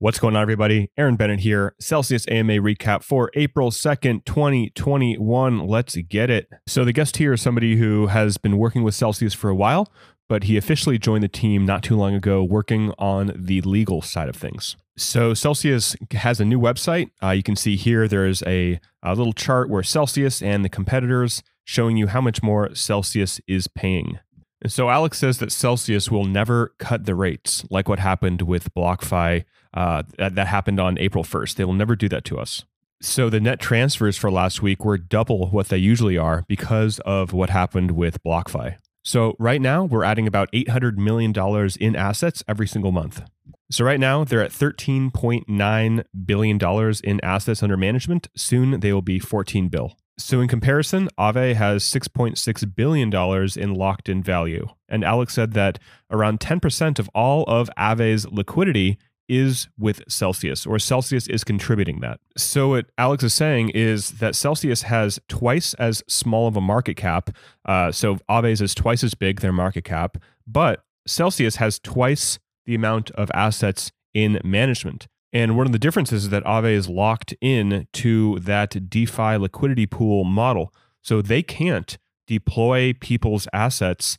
What's going on, everybody? Aaron Bennett here. Celsius AMA recap for April 2nd, 2021. Let's get it. So, the guest here is somebody who has been working with Celsius for a while, but he officially joined the team not too long ago working on the legal side of things. So, Celsius has a new website. Uh, you can see here there's a, a little chart where Celsius and the competitors showing you how much more Celsius is paying. And so Alex says that Celsius will never cut the rates, like what happened with BlockFi uh, that, that happened on April 1st. They will never do that to us. So the net transfers for last week were double what they usually are because of what happened with BlockFi. So right now we're adding about $800 million in assets every single month. So right now they're at $13.9 billion in assets under management. Soon they will be 14 bill. So, in comparison, Aave has $6.6 billion in locked in value. And Alex said that around 10% of all of Aave's liquidity is with Celsius, or Celsius is contributing that. So, what Alex is saying is that Celsius has twice as small of a market cap. Uh, so, Aave's is twice as big, their market cap, but Celsius has twice the amount of assets in management. And one of the differences is that Aave is locked in to that DeFi liquidity pool model. So they can't deploy people's assets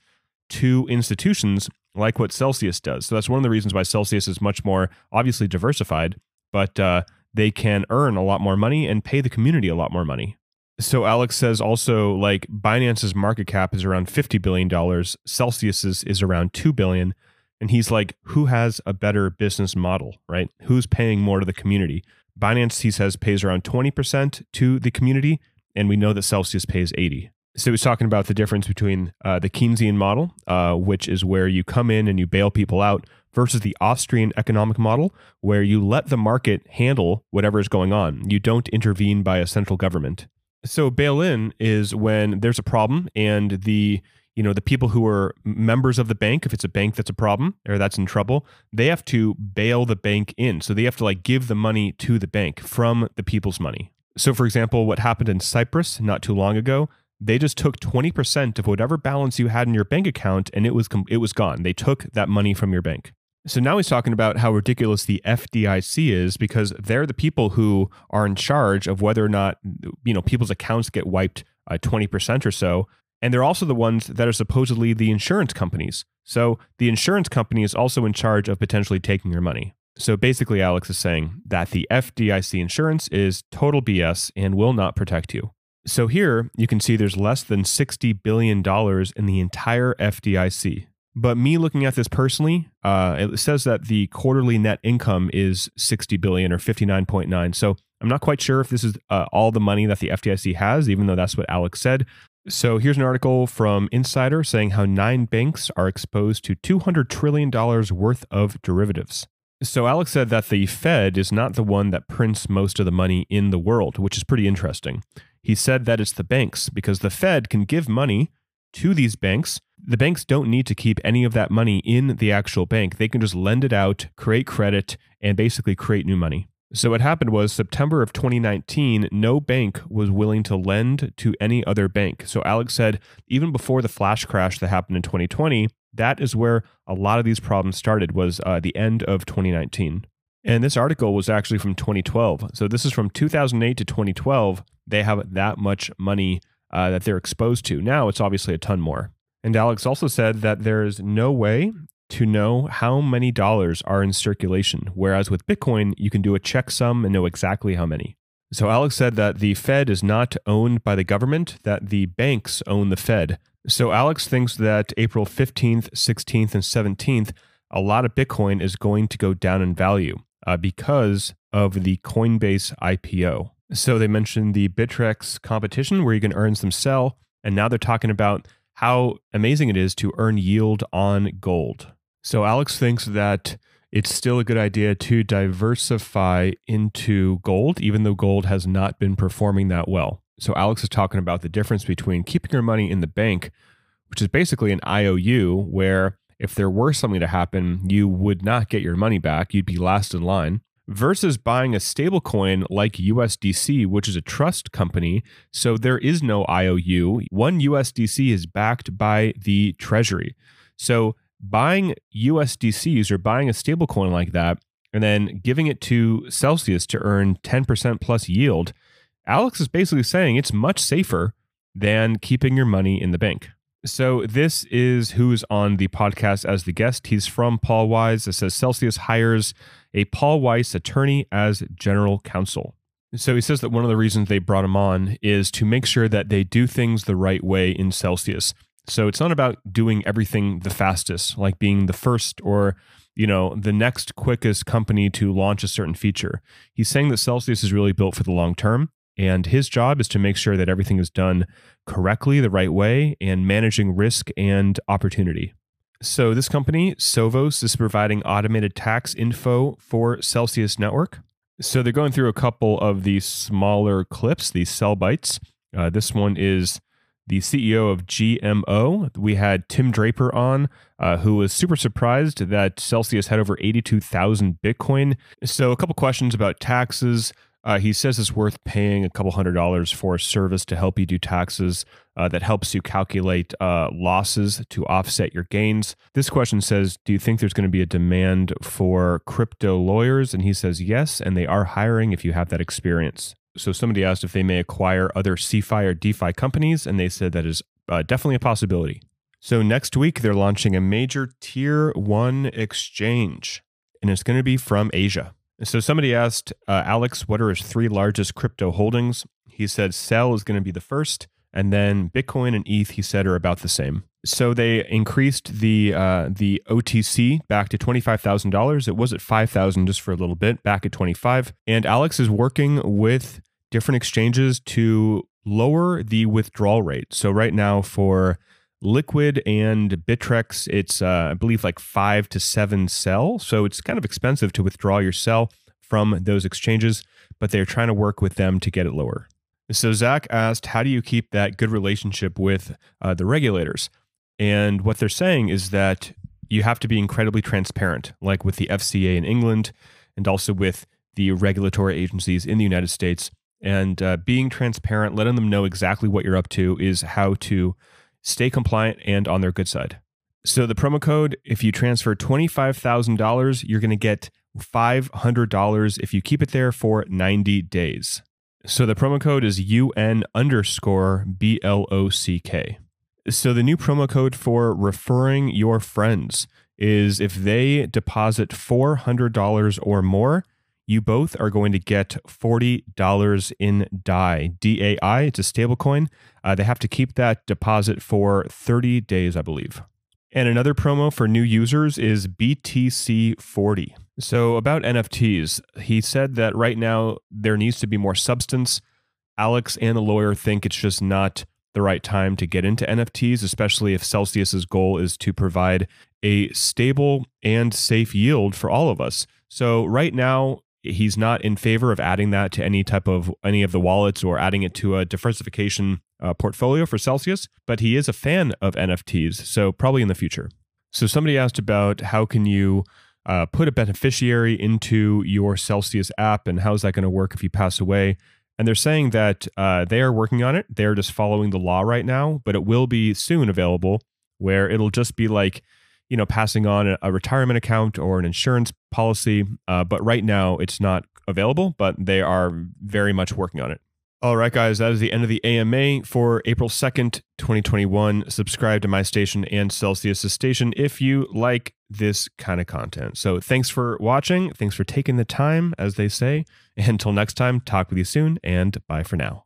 to institutions like what Celsius does. So that's one of the reasons why Celsius is much more obviously diversified, but uh, they can earn a lot more money and pay the community a lot more money. So Alex says also like Binance's market cap is around $50 billion, Celsius's is around 2 billion. And he's like, who has a better business model, right? Who's paying more to the community? Binance, he says, pays around 20% to the community, and we know that Celsius pays 80. So he's talking about the difference between uh, the Keynesian model, uh, which is where you come in and you bail people out, versus the Austrian economic model, where you let the market handle whatever is going on. You don't intervene by a central government. So bail in is when there's a problem and the you know the people who are members of the bank if it's a bank that's a problem or that's in trouble they have to bail the bank in. So they have to like give the money to the bank from the people's money. So for example what happened in cyprus not too long ago they just took 20% of whatever balance you had in your bank account and it was it was gone. They took that money from your bank. So now he's talking about how ridiculous the FDIC is because they're the people who are in charge of whether or not you know people's accounts get wiped uh, 20% or so and they're also the ones that are supposedly the insurance companies. So the insurance company is also in charge of potentially taking your money. So basically, Alex is saying that the FDIC insurance is total BS and will not protect you. So here you can see there's less than $60 billion in the entire FDIC. But me looking at this personally, uh, it says that the quarterly net income is 60 billion or 59.9. So I'm not quite sure if this is uh, all the money that the FDIC has, even though that's what Alex said. So here's an article from Insider saying how nine banks are exposed to $200 trillion worth of derivatives. So Alex said that the Fed is not the one that prints most of the money in the world, which is pretty interesting. He said that it's the banks because the Fed can give money to these banks. The banks don't need to keep any of that money in the actual bank. They can just lend it out, create credit, and basically create new money. So what happened was September of 2019, no bank was willing to lend to any other bank. So Alex said even before the flash crash that happened in 2020, that is where a lot of these problems started was uh, the end of 2019. And this article was actually from 2012. So this is from 2008 to 2012. They have that much money uh, that they're exposed to. Now it's obviously a ton more. And Alex also said that there is no way to know how many dollars are in circulation, whereas with Bitcoin, you can do a checksum and know exactly how many. So Alex said that the Fed is not owned by the government, that the banks own the Fed. So Alex thinks that April 15th, 16th, and 17th, a lot of Bitcoin is going to go down in value uh, because of the Coinbase IPO. So they mentioned the Bittrex competition where you can earn some CEL, and now they're talking about how amazing it is to earn yield on gold. So Alex thinks that it's still a good idea to diversify into gold, even though gold has not been performing that well. So Alex is talking about the difference between keeping your money in the bank, which is basically an IOU, where if there were something to happen, you would not get your money back. You'd be last in line. Versus buying a stablecoin like USDC, which is a trust company. So there is no IOU. One USDC is backed by the Treasury. So buying USDCs or buying a stablecoin like that and then giving it to Celsius to earn 10% plus yield, Alex is basically saying it's much safer than keeping your money in the bank. So this is who's on the podcast as the guest. He's from Paul Weiss. It says Celsius hires a Paul Weiss attorney as general counsel. So he says that one of the reasons they brought him on is to make sure that they do things the right way in Celsius. So it's not about doing everything the fastest, like being the first or you know the next quickest company to launch a certain feature. He's saying that Celsius is really built for the long term and his job is to make sure that everything is done correctly, the right way, and managing risk and opportunity. So, this company, Sovos, is providing automated tax info for Celsius Network. So, they're going through a couple of these smaller clips, these cell bites. Uh, this one is the CEO of GMO. We had Tim Draper on, uh, who was super surprised that Celsius had over 82,000 Bitcoin. So, a couple questions about taxes, uh, he says it's worth paying a couple hundred dollars for a service to help you do taxes uh, that helps you calculate uh, losses to offset your gains. This question says Do you think there's going to be a demand for crypto lawyers? And he says yes, and they are hiring if you have that experience. So somebody asked if they may acquire other CeFi or DeFi companies, and they said that is uh, definitely a possibility. So next week, they're launching a major tier one exchange, and it's going to be from Asia. So somebody asked uh, Alex, what are his three largest crypto holdings? He said CEL is going to be the first, and then Bitcoin and ETH he said are about the same. So they increased the uh, the OTC back to twenty five thousand dollars. It was at five thousand just for a little bit, back at twenty five. And Alex is working with different exchanges to lower the withdrawal rate. So right now for Liquid and Bittrex, it's uh, I believe like five to seven CEL, so it's kind of expensive to withdraw your CEL from those exchanges, but they're trying to work with them to get it lower. So Zach asked, how do you keep that good relationship with uh, the regulators? And what they're saying is that you have to be incredibly transparent, like with the FCA in England, and also with the regulatory agencies in the United States. And uh, being transparent, letting them know exactly what you're up to, is how to stay compliant and on their good side. So the promo code, if you transfer $25,000, you're going to get $500 if you keep it there for 90 days. So the promo code is UN underscore B L O C K. So the new promo code for referring your friends is if they deposit $400 or more, you both are going to get $40 in DAI. D-A-I, it's a stablecoin. Uh, they have to keep that deposit for 30 days, I believe. And another promo for new users is BTC40. So, about NFTs, he said that right now there needs to be more substance. Alex and the lawyer think it's just not the right time to get into NFTs, especially if Celsius's goal is to provide a stable and safe yield for all of us. So, right now, he's not in favor of adding that to any type of any of the wallets or adding it to a diversification uh, portfolio for Celsius, but he is a fan of NFTs, so probably in the future. So somebody asked about how can you uh, put a beneficiary into your Celsius app and how's that going to work if you pass away? And they're saying that uh, they are working on it. They're just following the law right now, but it will be soon available where it'll just be like you know, passing on a, retirement account or an insurance policy. Uh, but right now, it's not available, but they are very much working on it. All right, guys, that is the end of the AMA for April 2nd, 2021. Subscribe to my station and Celsius' station if you like this kind of content. So thanks for watching. Thanks for taking the time, as they say. Until next time, talk with you soon, and bye for now.